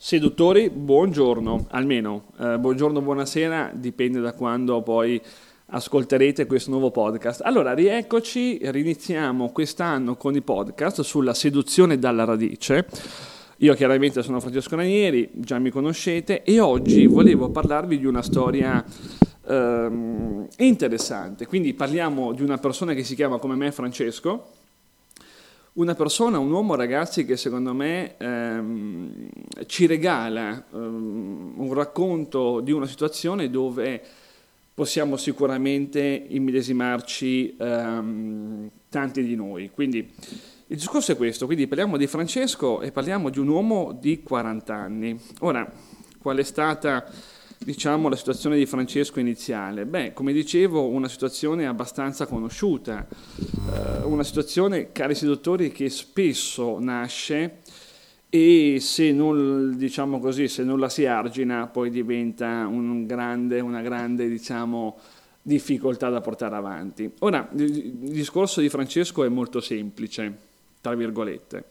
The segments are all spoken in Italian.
Seduttori, buongiorno, almeno eh, buongiorno, buonasera, dipende da quando poi ascolterete questo nuovo podcast. Allora, rieccoci, riniziamo quest'anno con i podcast sulla seduzione dalla radice. Io chiaramente sono Francesco Ranieri, già mi conoscete, e oggi volevo parlarvi di una storia ehm, interessante. Quindi parliamo di una persona che si chiama come me Francesco, una persona, un uomo ragazzi che secondo me ehm, ci regala ehm, un racconto di una situazione dove possiamo sicuramente immedesimarci ehm, tanti di noi. Quindi il discorso è questo, quindi parliamo di Francesco e parliamo di un uomo di 40 anni. Ora, qual è stata diciamo, la situazione di Francesco iniziale? Beh, come dicevo, una situazione abbastanza conosciuta, eh, una situazione, cari seduttori, che spesso nasce e se non, diciamo così, se non la si argina poi diventa un grande, una grande diciamo, difficoltà da portare avanti. Ora, il discorso di Francesco è molto semplice, tra virgolette.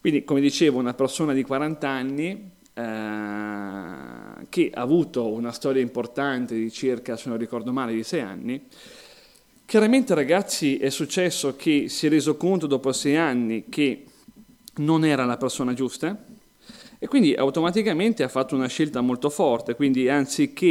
Quindi, come dicevo, una persona di 40 anni eh, che ha avuto una storia importante di circa, se non ricordo male, di sei anni. Chiaramente ragazzi è successo che si è reso conto dopo sei anni che non era la persona giusta e quindi automaticamente ha fatto una scelta molto forte, quindi anziché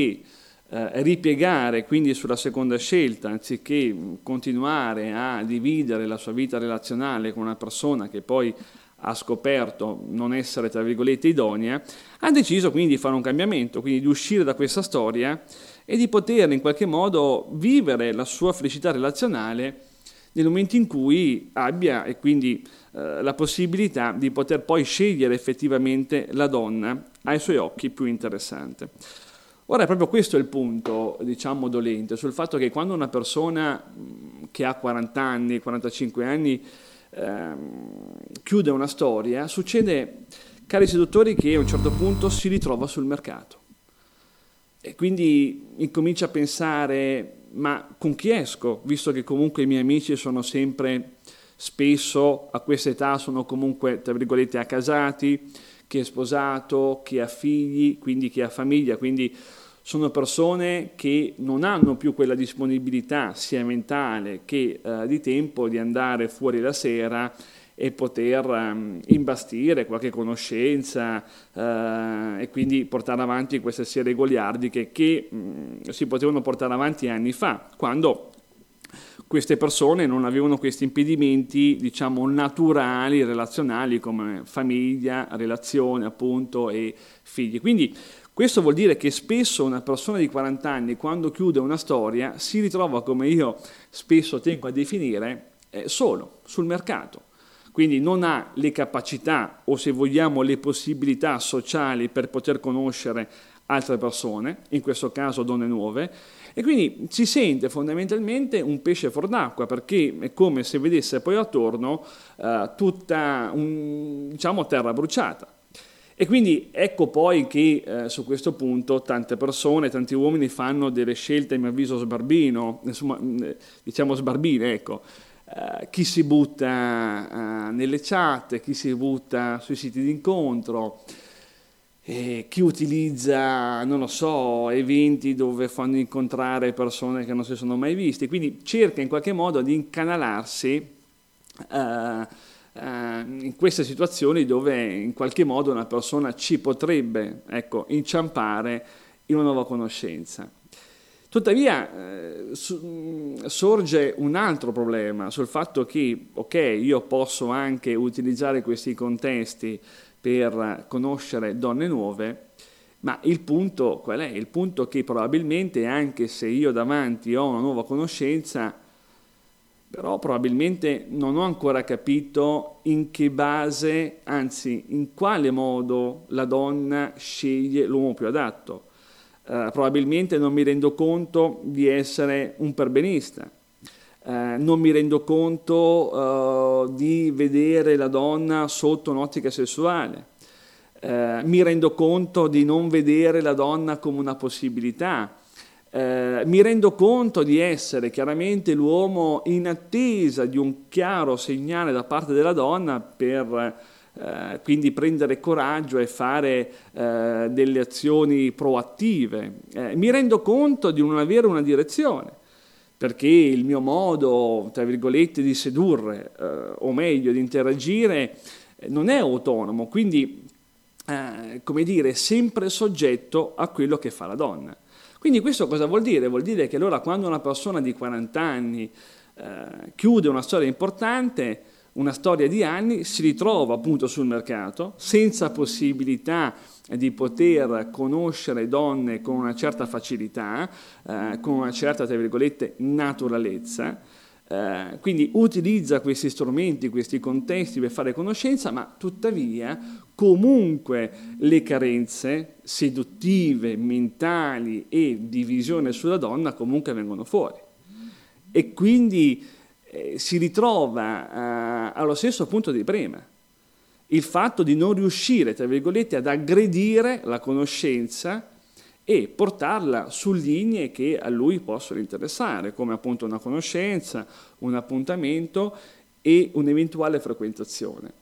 eh, ripiegare quindi sulla seconda scelta, anziché continuare a dividere la sua vita relazionale con una persona che poi ha scoperto non essere, tra virgolette, idonea, ha deciso quindi di fare un cambiamento, quindi di uscire da questa storia e di poter in qualche modo vivere la sua felicità relazionale nel momento in cui abbia e quindi eh, la possibilità di poter poi scegliere effettivamente la donna ai suoi occhi più interessante. Ora, proprio questo è il punto, diciamo, dolente, sul fatto che quando una persona che ha 40 anni, 45 anni, ehm, chiude una storia, succede, cari seduttori, che a un certo punto si ritrova sul mercato. E quindi incomincia a pensare, ma con chi esco? Visto che comunque i miei amici sono sempre, spesso a questa età sono comunque, tra virgolette, accasati, chi è sposato, chi ha figli, quindi chi ha famiglia, quindi sono persone che non hanno più quella disponibilità sia mentale che eh, di tempo di andare fuori la sera e poter um, imbastire qualche conoscenza uh, e quindi portare avanti queste serie goliardiche che um, si potevano portare avanti anni fa, quando queste persone non avevano questi impedimenti, diciamo, naturali, relazionali, come famiglia, relazione, appunto, e figli. Quindi questo vuol dire che spesso una persona di 40 anni, quando chiude una storia, si ritrova, come io spesso tengo a definire, eh, solo sul mercato. Quindi non ha le capacità o se vogliamo le possibilità sociali per poter conoscere altre persone, in questo caso donne nuove, e quindi si sente fondamentalmente un pesce fuor d'acqua perché è come se vedesse poi attorno uh, tutta un, diciamo, terra bruciata. E quindi ecco poi che eh, su questo punto tante persone, tanti uomini fanno delle scelte, a mio avviso, sbarbino, insomma, diciamo sbarbine, ecco. Uh, chi si butta uh, nelle chat, chi si butta sui siti di incontro, e chi utilizza, non lo so, eventi dove fanno incontrare persone che non si sono mai viste, quindi cerca in qualche modo di incanalarsi uh, in queste situazioni dove in qualche modo una persona ci potrebbe ecco, inciampare in una nuova conoscenza. Tuttavia eh, sorge un altro problema sul fatto che, ok, io posso anche utilizzare questi contesti per conoscere donne nuove, ma il punto qual è? Il punto che probabilmente anche se io davanti ho una nuova conoscenza, però probabilmente non ho ancora capito in che base, anzi in quale modo la donna sceglie l'uomo più adatto. Uh, probabilmente non mi rendo conto di essere un perbenista, eh, non mi rendo conto uh, di vedere la donna sotto un'ottica sessuale, eh, mi rendo conto di non vedere la donna come una possibilità, eh, mi rendo conto di essere chiaramente l'uomo in attesa di un chiaro segnale da parte della donna per eh, quindi prendere coraggio e fare eh, delle azioni proattive. Eh, mi rendo conto di non avere una direzione, perché il mio modo, tra virgolette, di sedurre, eh, o meglio, di interagire, non è autonomo, quindi, eh, come dire, sempre soggetto a quello che fa la donna. Quindi questo cosa vuol dire? Vuol dire che allora quando una persona di 40 anni eh, chiude una storia importante, una storia di anni, si ritrova appunto sul mercato senza possibilità di poter conoscere donne con una certa facilità, eh, con una certa, tra virgolette, naturalezza. Eh, quindi utilizza questi strumenti, questi contesti per fare conoscenza, ma tuttavia comunque le carenze seduttive, mentali e di visione sulla donna comunque vengono fuori. E quindi eh, si ritrova eh, allo stesso punto di prima. Il fatto di non riuscire, tra virgolette, ad aggredire la conoscenza e portarla su linee che a lui possono interessare, come appunto una conoscenza, un appuntamento e un'eventuale frequentazione.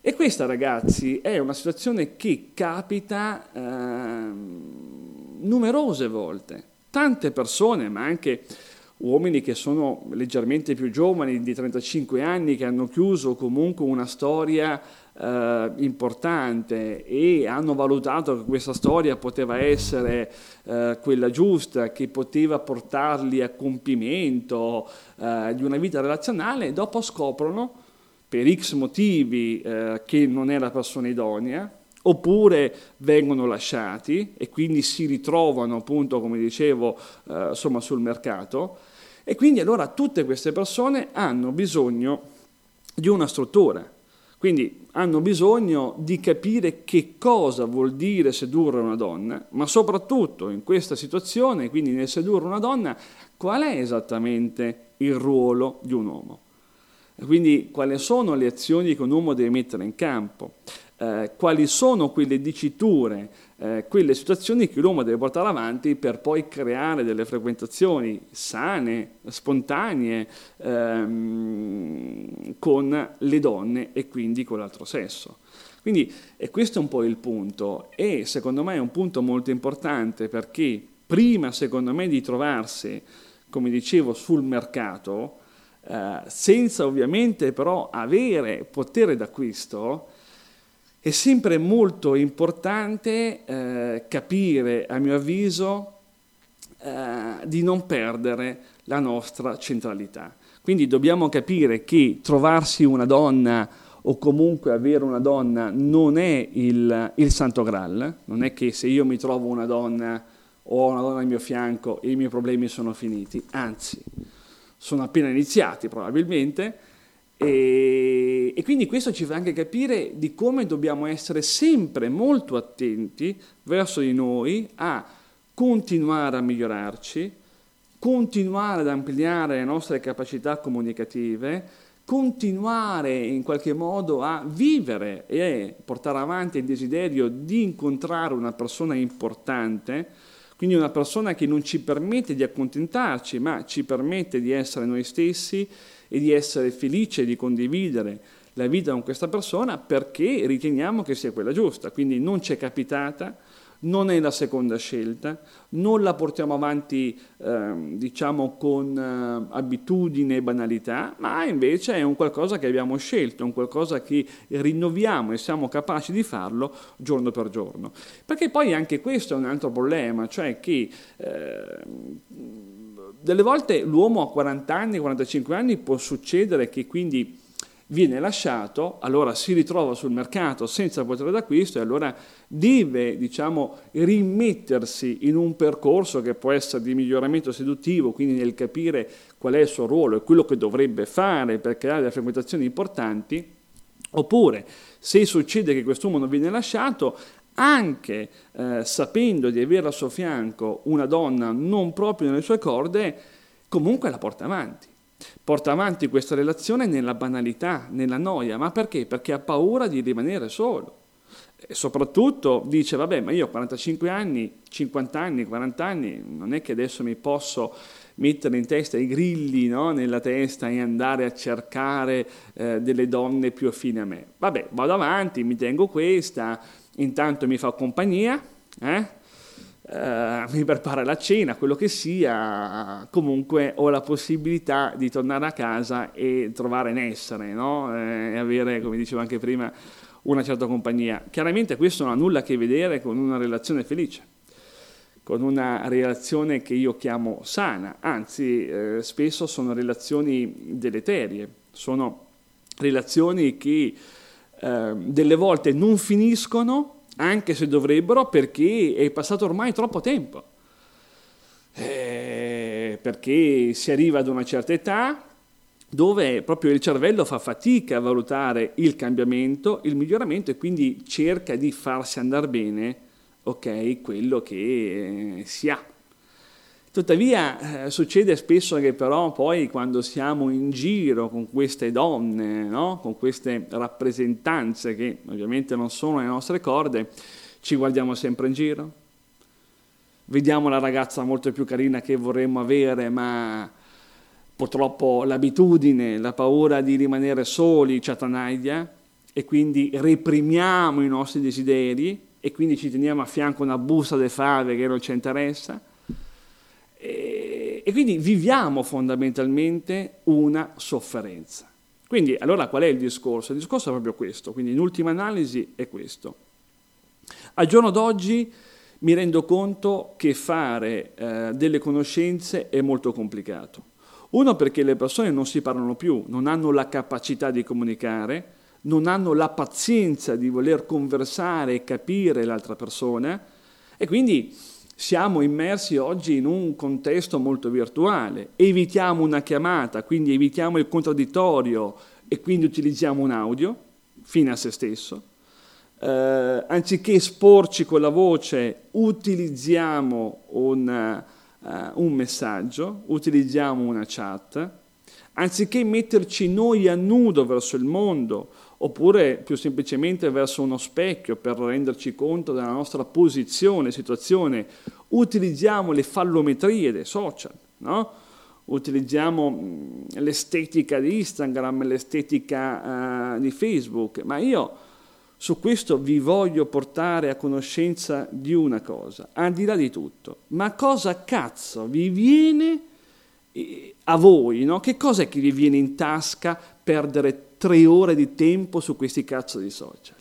E questa, ragazzi, è una situazione che capita eh, numerose volte. Tante persone, ma anche uomini che sono leggermente più giovani, di 35 anni, che hanno chiuso comunque una storia eh, importante e hanno valutato che questa storia poteva essere eh, quella giusta, che poteva portarli a compimento eh, di una vita relazionale, dopo scoprono per X motivi eh, che non è la persona idonea, oppure vengono lasciati e quindi si ritrovano appunto, come dicevo, eh, insomma, sul mercato. E quindi allora tutte queste persone hanno bisogno di una struttura, quindi hanno bisogno di capire che cosa vuol dire sedurre una donna, ma soprattutto in questa situazione, quindi nel sedurre una donna, qual è esattamente il ruolo di un uomo. Quindi quali sono le azioni che un uomo deve mettere in campo eh, quali sono quelle diciture, eh, quelle situazioni che l'uomo deve portare avanti per poi creare delle frequentazioni sane, spontanee ehm, con le donne e quindi con l'altro sesso. Quindi e questo è un po' il punto e secondo me è un punto molto importante perché prima secondo me di trovarsi, come dicevo, sul mercato, eh, senza ovviamente però avere potere d'acquisto, è sempre molto importante eh, capire, a mio avviso, eh, di non perdere la nostra centralità. Quindi dobbiamo capire che trovarsi una donna o comunque avere una donna non è il, il santo graal, non è che se io mi trovo una donna o una donna al mio fianco i miei problemi sono finiti, anzi, sono appena iniziati probabilmente, e, e, quindi questo ci fa anche capire di come dobbiamo essere sempre molto attenti verso di noi a continuare a migliorarci, continuare ad ampliare le nostre capacità comunicative, continuare in qualche modo a vivere e portare avanti il desiderio di incontrare una persona importante, quindi una persona che non ci permette di accontentarci, ma ci permette di essere noi stessi e di essere felice di condividere la vita con questa persona perché riteniamo che sia quella giusta. Quindi non ci è capitata, non è la seconda scelta, non la portiamo avanti eh, diciamo con eh, abitudine e banalità, ma invece è un qualcosa che abbiamo scelto, un qualcosa che rinnoviamo e siamo capaci di farlo giorno per giorno. Perché poi anche questo è un altro problema, cioè che eh, delle volte l'uomo a 40 anni, 45 anni può succedere che quindi viene lasciato, allora si ritrova sul mercato senza potere d'acquisto e allora deve, diciamo, rimettersi in un percorso che può essere di miglioramento seduttivo, quindi nel capire qual è il suo ruolo e quello che dovrebbe fare per creare delle frequentazioni importanti, oppure se succede che quest'uomo non viene lasciato, anche eh, sapendo di avere al suo fianco una donna non proprio nelle sue corde, comunque la porta avanti. Porta avanti questa relazione nella banalità, nella noia, ma perché? Perché ha paura di rimanere solo. E soprattutto dice, vabbè, ma io ho 45 anni, 50 anni, 40 anni, non è che adesso mi posso mettere in testa i grilli no? nella testa e andare a cercare eh, delle donne più affine a me. Vabbè, vado avanti, mi tengo questa, intanto mi fa compagnia, eh? Uh, mi prepara la cena, quello che sia, comunque ho la possibilità di tornare a casa e trovare in essere, no? eh, e avere, come dicevo anche prima, una certa compagnia. Chiaramente questo non ha nulla a che vedere con una relazione felice, con una relazione che io chiamo sana, anzi eh, spesso sono relazioni deleterie, sono relazioni che eh, delle volte non finiscono anche se dovrebbero perché è passato ormai troppo tempo. Eh, perché si arriva ad una certa età dove proprio il cervello fa fatica a valutare il cambiamento, il miglioramento e quindi cerca di farsi andare bene ok, quello che eh, si ha. Tuttavia eh, succede spesso che però poi quando siamo in giro con queste donne, no? con queste rappresentanze che ovviamente non sono le nostre corde, ci guardiamo sempre in giro, vediamo la ragazza molto più carina che vorremmo avere, ma purtroppo l'abitudine, la paura di rimanere soli ci attanaglia e quindi reprimiamo i nostri desideri e quindi ci teniamo a fianco una busta di fave che non ci interessa e, quindi viviamo fondamentalmente una sofferenza. Quindi allora qual è il discorso? Il discorso è proprio questo, quindi in ultima analisi è questo. Al giorno d'oggi mi rendo conto che fare eh, delle conoscenze è molto complicato. Uno perché le persone non si parlano più, non hanno la capacità di comunicare, non hanno la pazienza di voler conversare e capire l'altra persona e quindi siamo immersi oggi in un contesto molto virtuale, evitiamo una chiamata, quindi evitiamo il contraddittorio e quindi utilizziamo un audio fine a se stesso. Eh, anziché esporci con la voce, utilizziamo un, uh, un messaggio, utilizziamo una chat. Anziché metterci noi a nudo verso il mondo, oppure più semplicemente verso uno specchio per renderci conto della nostra posizione, situazione, utilizziamo le fallometrie dei social, no? utilizziamo mm, l'estetica di Instagram, l'estetica uh, di Facebook, ma io su questo vi voglio portare a conoscenza di una cosa, al di là di tutto, ma cosa cazzo vi viene eh, a voi, no? che cosa è che vi viene in tasca perdere tre ore di tempo su questi cazzo di social.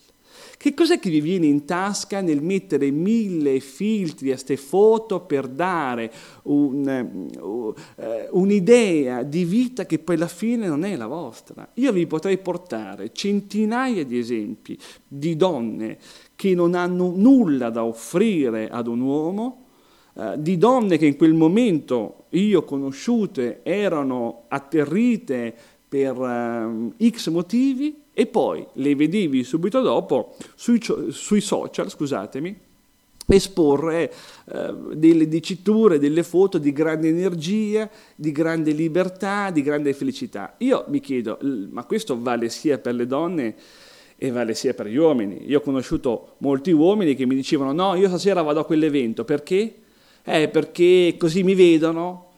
Che cos'è che vi viene in tasca nel mettere mille filtri a ste foto per dare un, uh, un'idea di vita che poi alla fine non è la vostra? Io vi potrei portare centinaia di esempi di donne che non hanno nulla da offrire ad un uomo, uh, di donne che in quel momento io conosciute erano atterrite per uh, X motivi e poi le vedevi subito dopo sui, sui social, scusatemi, esporre eh, delle diciture, delle foto di grande energia, di grande libertà, di grande felicità. Io mi chiedo, ma questo vale sia per le donne e vale sia per gli uomini. Io ho conosciuto molti uomini che mi dicevano no, io stasera vado a quell'evento, perché? Eh, perché così mi vedono,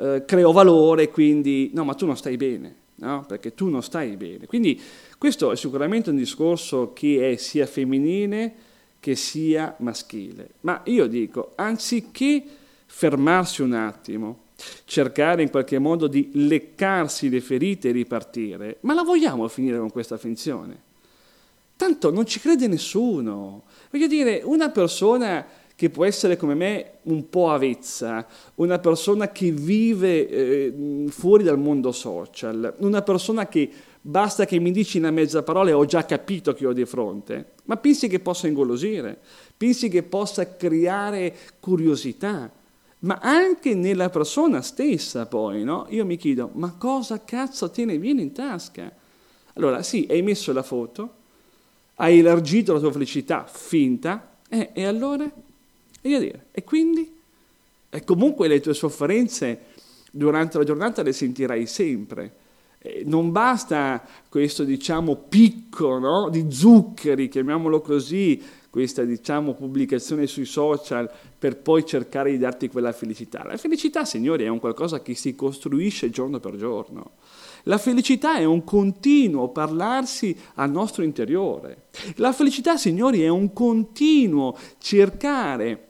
eh, creo valore, quindi no, ma tu non stai bene no? perché tu non stai bene. Quindi questo è sicuramente un discorso che è sia femminile che sia maschile. Ma io dico, anziché fermarsi un attimo, cercare in qualche modo di leccarsi le ferite e ripartire, ma la vogliamo finire con questa finzione? Tanto non ci crede nessuno. Voglio dire, una persona che può essere come me un po' avezza, una persona che vive eh, fuori dal mondo social, una persona che basta che mi dici una mezza parola e ho già capito che ho di fronte, ma pensi che possa ingolosire, pensi che possa creare curiosità, ma anche nella persona stessa poi, no? Io mi chiedo, ma cosa cazzo te ne viene in tasca? Allora, sì, hai messo la foto, hai elargito la tua felicità finta, eh, e allora? E, dire, e quindi? E comunque le tue sofferenze durante la giornata le sentirai sempre. Non basta questo, diciamo, picco no? di zuccheri, chiamiamolo così, questa, diciamo, pubblicazione sui social per poi cercare di darti quella felicità. La felicità, signori, è un qualcosa che si costruisce giorno per giorno. La felicità è un continuo parlarsi al nostro interiore. La felicità, signori, è un continuo cercare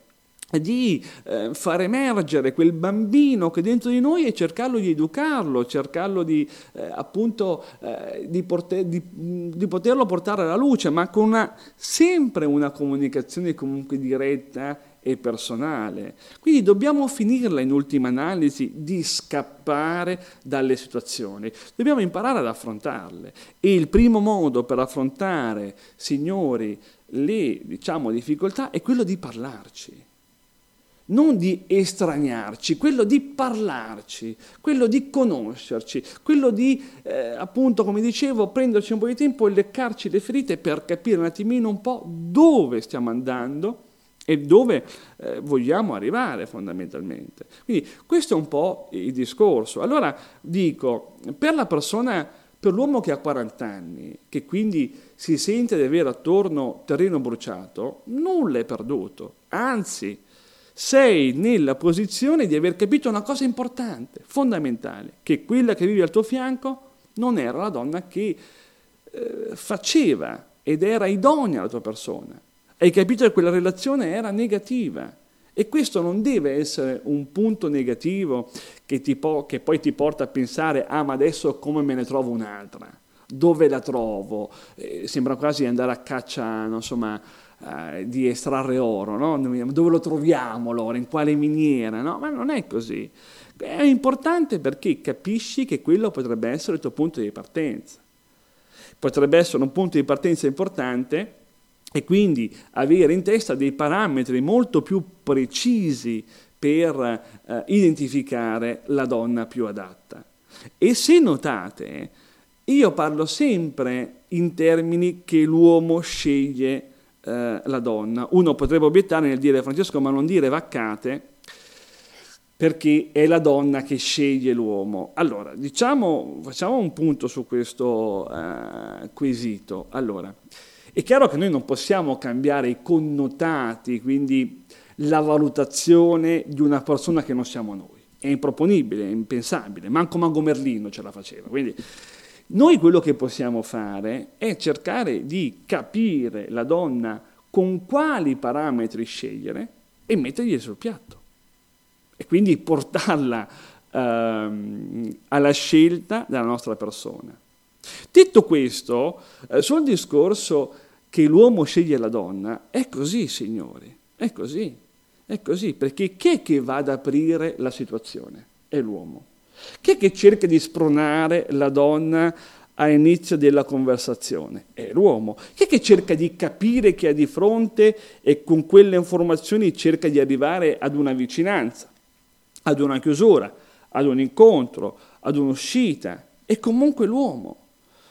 di eh, far emergere quel bambino che dentro di noi e cercarlo di educarlo, cercarlo di, eh, appunto, eh, di, porte, di, di, poterlo portare alla luce, ma con una, sempre una comunicazione comunque diretta e personale. Quindi dobbiamo finirla in ultima analisi di scappare dalle situazioni, dobbiamo imparare ad affrontarle. E il primo modo per affrontare, signori, le diciamo, difficoltà è quello di parlarci non di estraniarci, quello di parlarci, quello di conoscerci, quello di, eh, appunto, come dicevo, prenderci un po' di tempo e leccarci le ferite per capire un attimino un po' dove stiamo andando e dove eh, vogliamo arrivare fondamentalmente. Quindi questo è un po' il discorso. Allora dico, per la persona, per l'uomo che ha 40 anni, che quindi si sente di avere attorno terreno bruciato, nulla è perduto, anzi sei nella posizione di aver capito una cosa importante, fondamentale, che quella che vive al tuo fianco non era la donna che eh, faceva ed era idonea alla tua persona. Hai capito che quella relazione era negativa. E questo non deve essere un punto negativo che, po- che poi ti porta a pensare, ah ma adesso come me ne trovo un'altra? Dove la trovo? Eh, sembra quasi andare a caccia, non so, eh, di estrarre oro, no? dove lo troviamo l'oro, in quale miniera, no? ma non è così. È importante perché capisci che quello potrebbe essere il tuo punto di partenza. Potrebbe essere un punto di partenza importante e quindi avere in testa dei parametri molto più precisi per eh, identificare la donna più adatta. E se notate, io parlo sempre in termini che l'uomo sceglie eh, la donna. Uno potrebbe obiettare nel dire Francesco, ma non dire vaccate, perché è la donna che sceglie l'uomo. Allora, diciamo, facciamo un punto su questo eh, quesito. Allora, è chiaro che noi non possiamo cambiare i connotati, quindi la valutazione di una persona che non siamo noi. È improponibile, è impensabile, manco Mago Merlino ce la faceva. Quindi noi quello che possiamo fare è cercare di capire la donna con quali parametri scegliere e mettergli sul piatto. E quindi portarla ehm, alla scelta della nostra persona. Detto questo, eh, sul discorso che l'uomo sceglie la donna, è così, signori, è così, è così, perché chi è che va ad aprire la situazione? È l'uomo. Chi è che cerca di spronare la donna all'inizio della conversazione? È l'uomo. Chi è che cerca di capire chi ha di fronte e con quelle informazioni cerca di arrivare ad una vicinanza, ad una chiusura, ad un incontro, ad un'uscita? È comunque l'uomo.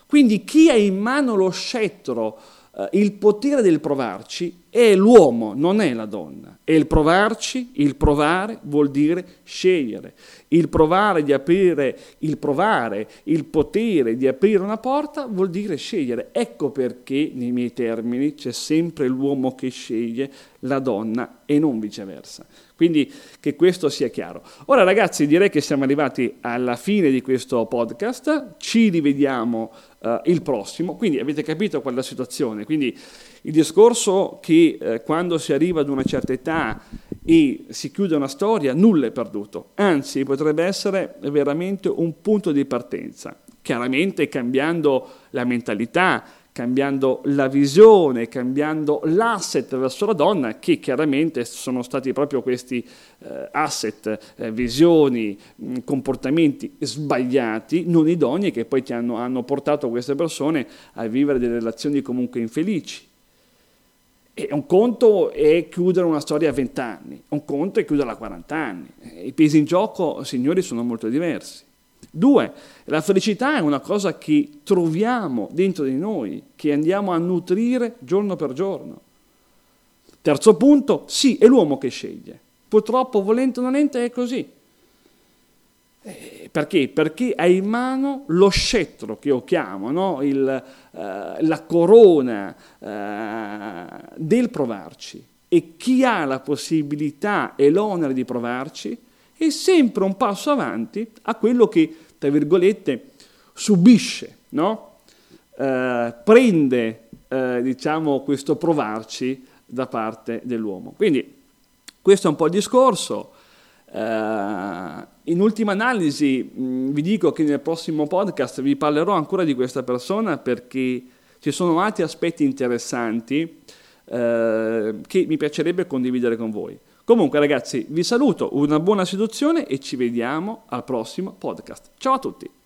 Quindi chi ha in mano lo scettro, eh, il potere del provarci, è l'uomo, non è la donna. E il provarci, il provare vuol dire scegliere. Il provare di aprire, il provare, il potere di aprire una porta vuol dire scegliere. Ecco perché nei miei termini c'è sempre l'uomo che sceglie la donna e non viceversa. Quindi che questo sia chiaro. Ora ragazzi direi che siamo arrivati alla fine di questo podcast, ci rivediamo uh, il prossimo, quindi avete capito qual è la situazione. Quindi il discorso che eh, quando si arriva ad una certa età e si chiude una storia, nulla è perduto, anzi potrebbe essere veramente un punto di partenza, chiaramente cambiando la mentalità, cambiando la visione, cambiando l'asset verso la donna, che chiaramente sono stati proprio questi eh, asset, eh, visioni, mh, comportamenti sbagliati, non idonei, che poi ti hanno, hanno portato queste persone a vivere delle relazioni comunque infelici. E un conto è chiudere una storia a 20 anni, un conto è chiuderla a 40 anni. I pesi in gioco, signori, sono molto diversi. Due, la felicità è una cosa che troviamo dentro di noi, che andiamo a nutrire giorno per giorno. Terzo punto, sì, è l'uomo che sceglie. Purtroppo, volente o nolente, è così. Eh, perché? Perché hai in mano lo scettro che io chiamo, no? Il, eh, la corona eh, del provarci. E chi ha la possibilità e l'onere di provarci è sempre un passo avanti a quello che, tra virgolette, subisce, no? eh, prende eh, diciamo, questo provarci da parte dell'uomo. Quindi questo è un po' il discorso. In ultima analisi mh, vi dico che nel prossimo podcast vi parlerò ancora di questa persona perché ci sono altri aspetti interessanti uh, che mi piacerebbe condividere con voi. Comunque ragazzi vi saluto, una buona seduzione e ci vediamo al prossimo podcast. Ciao a tutti!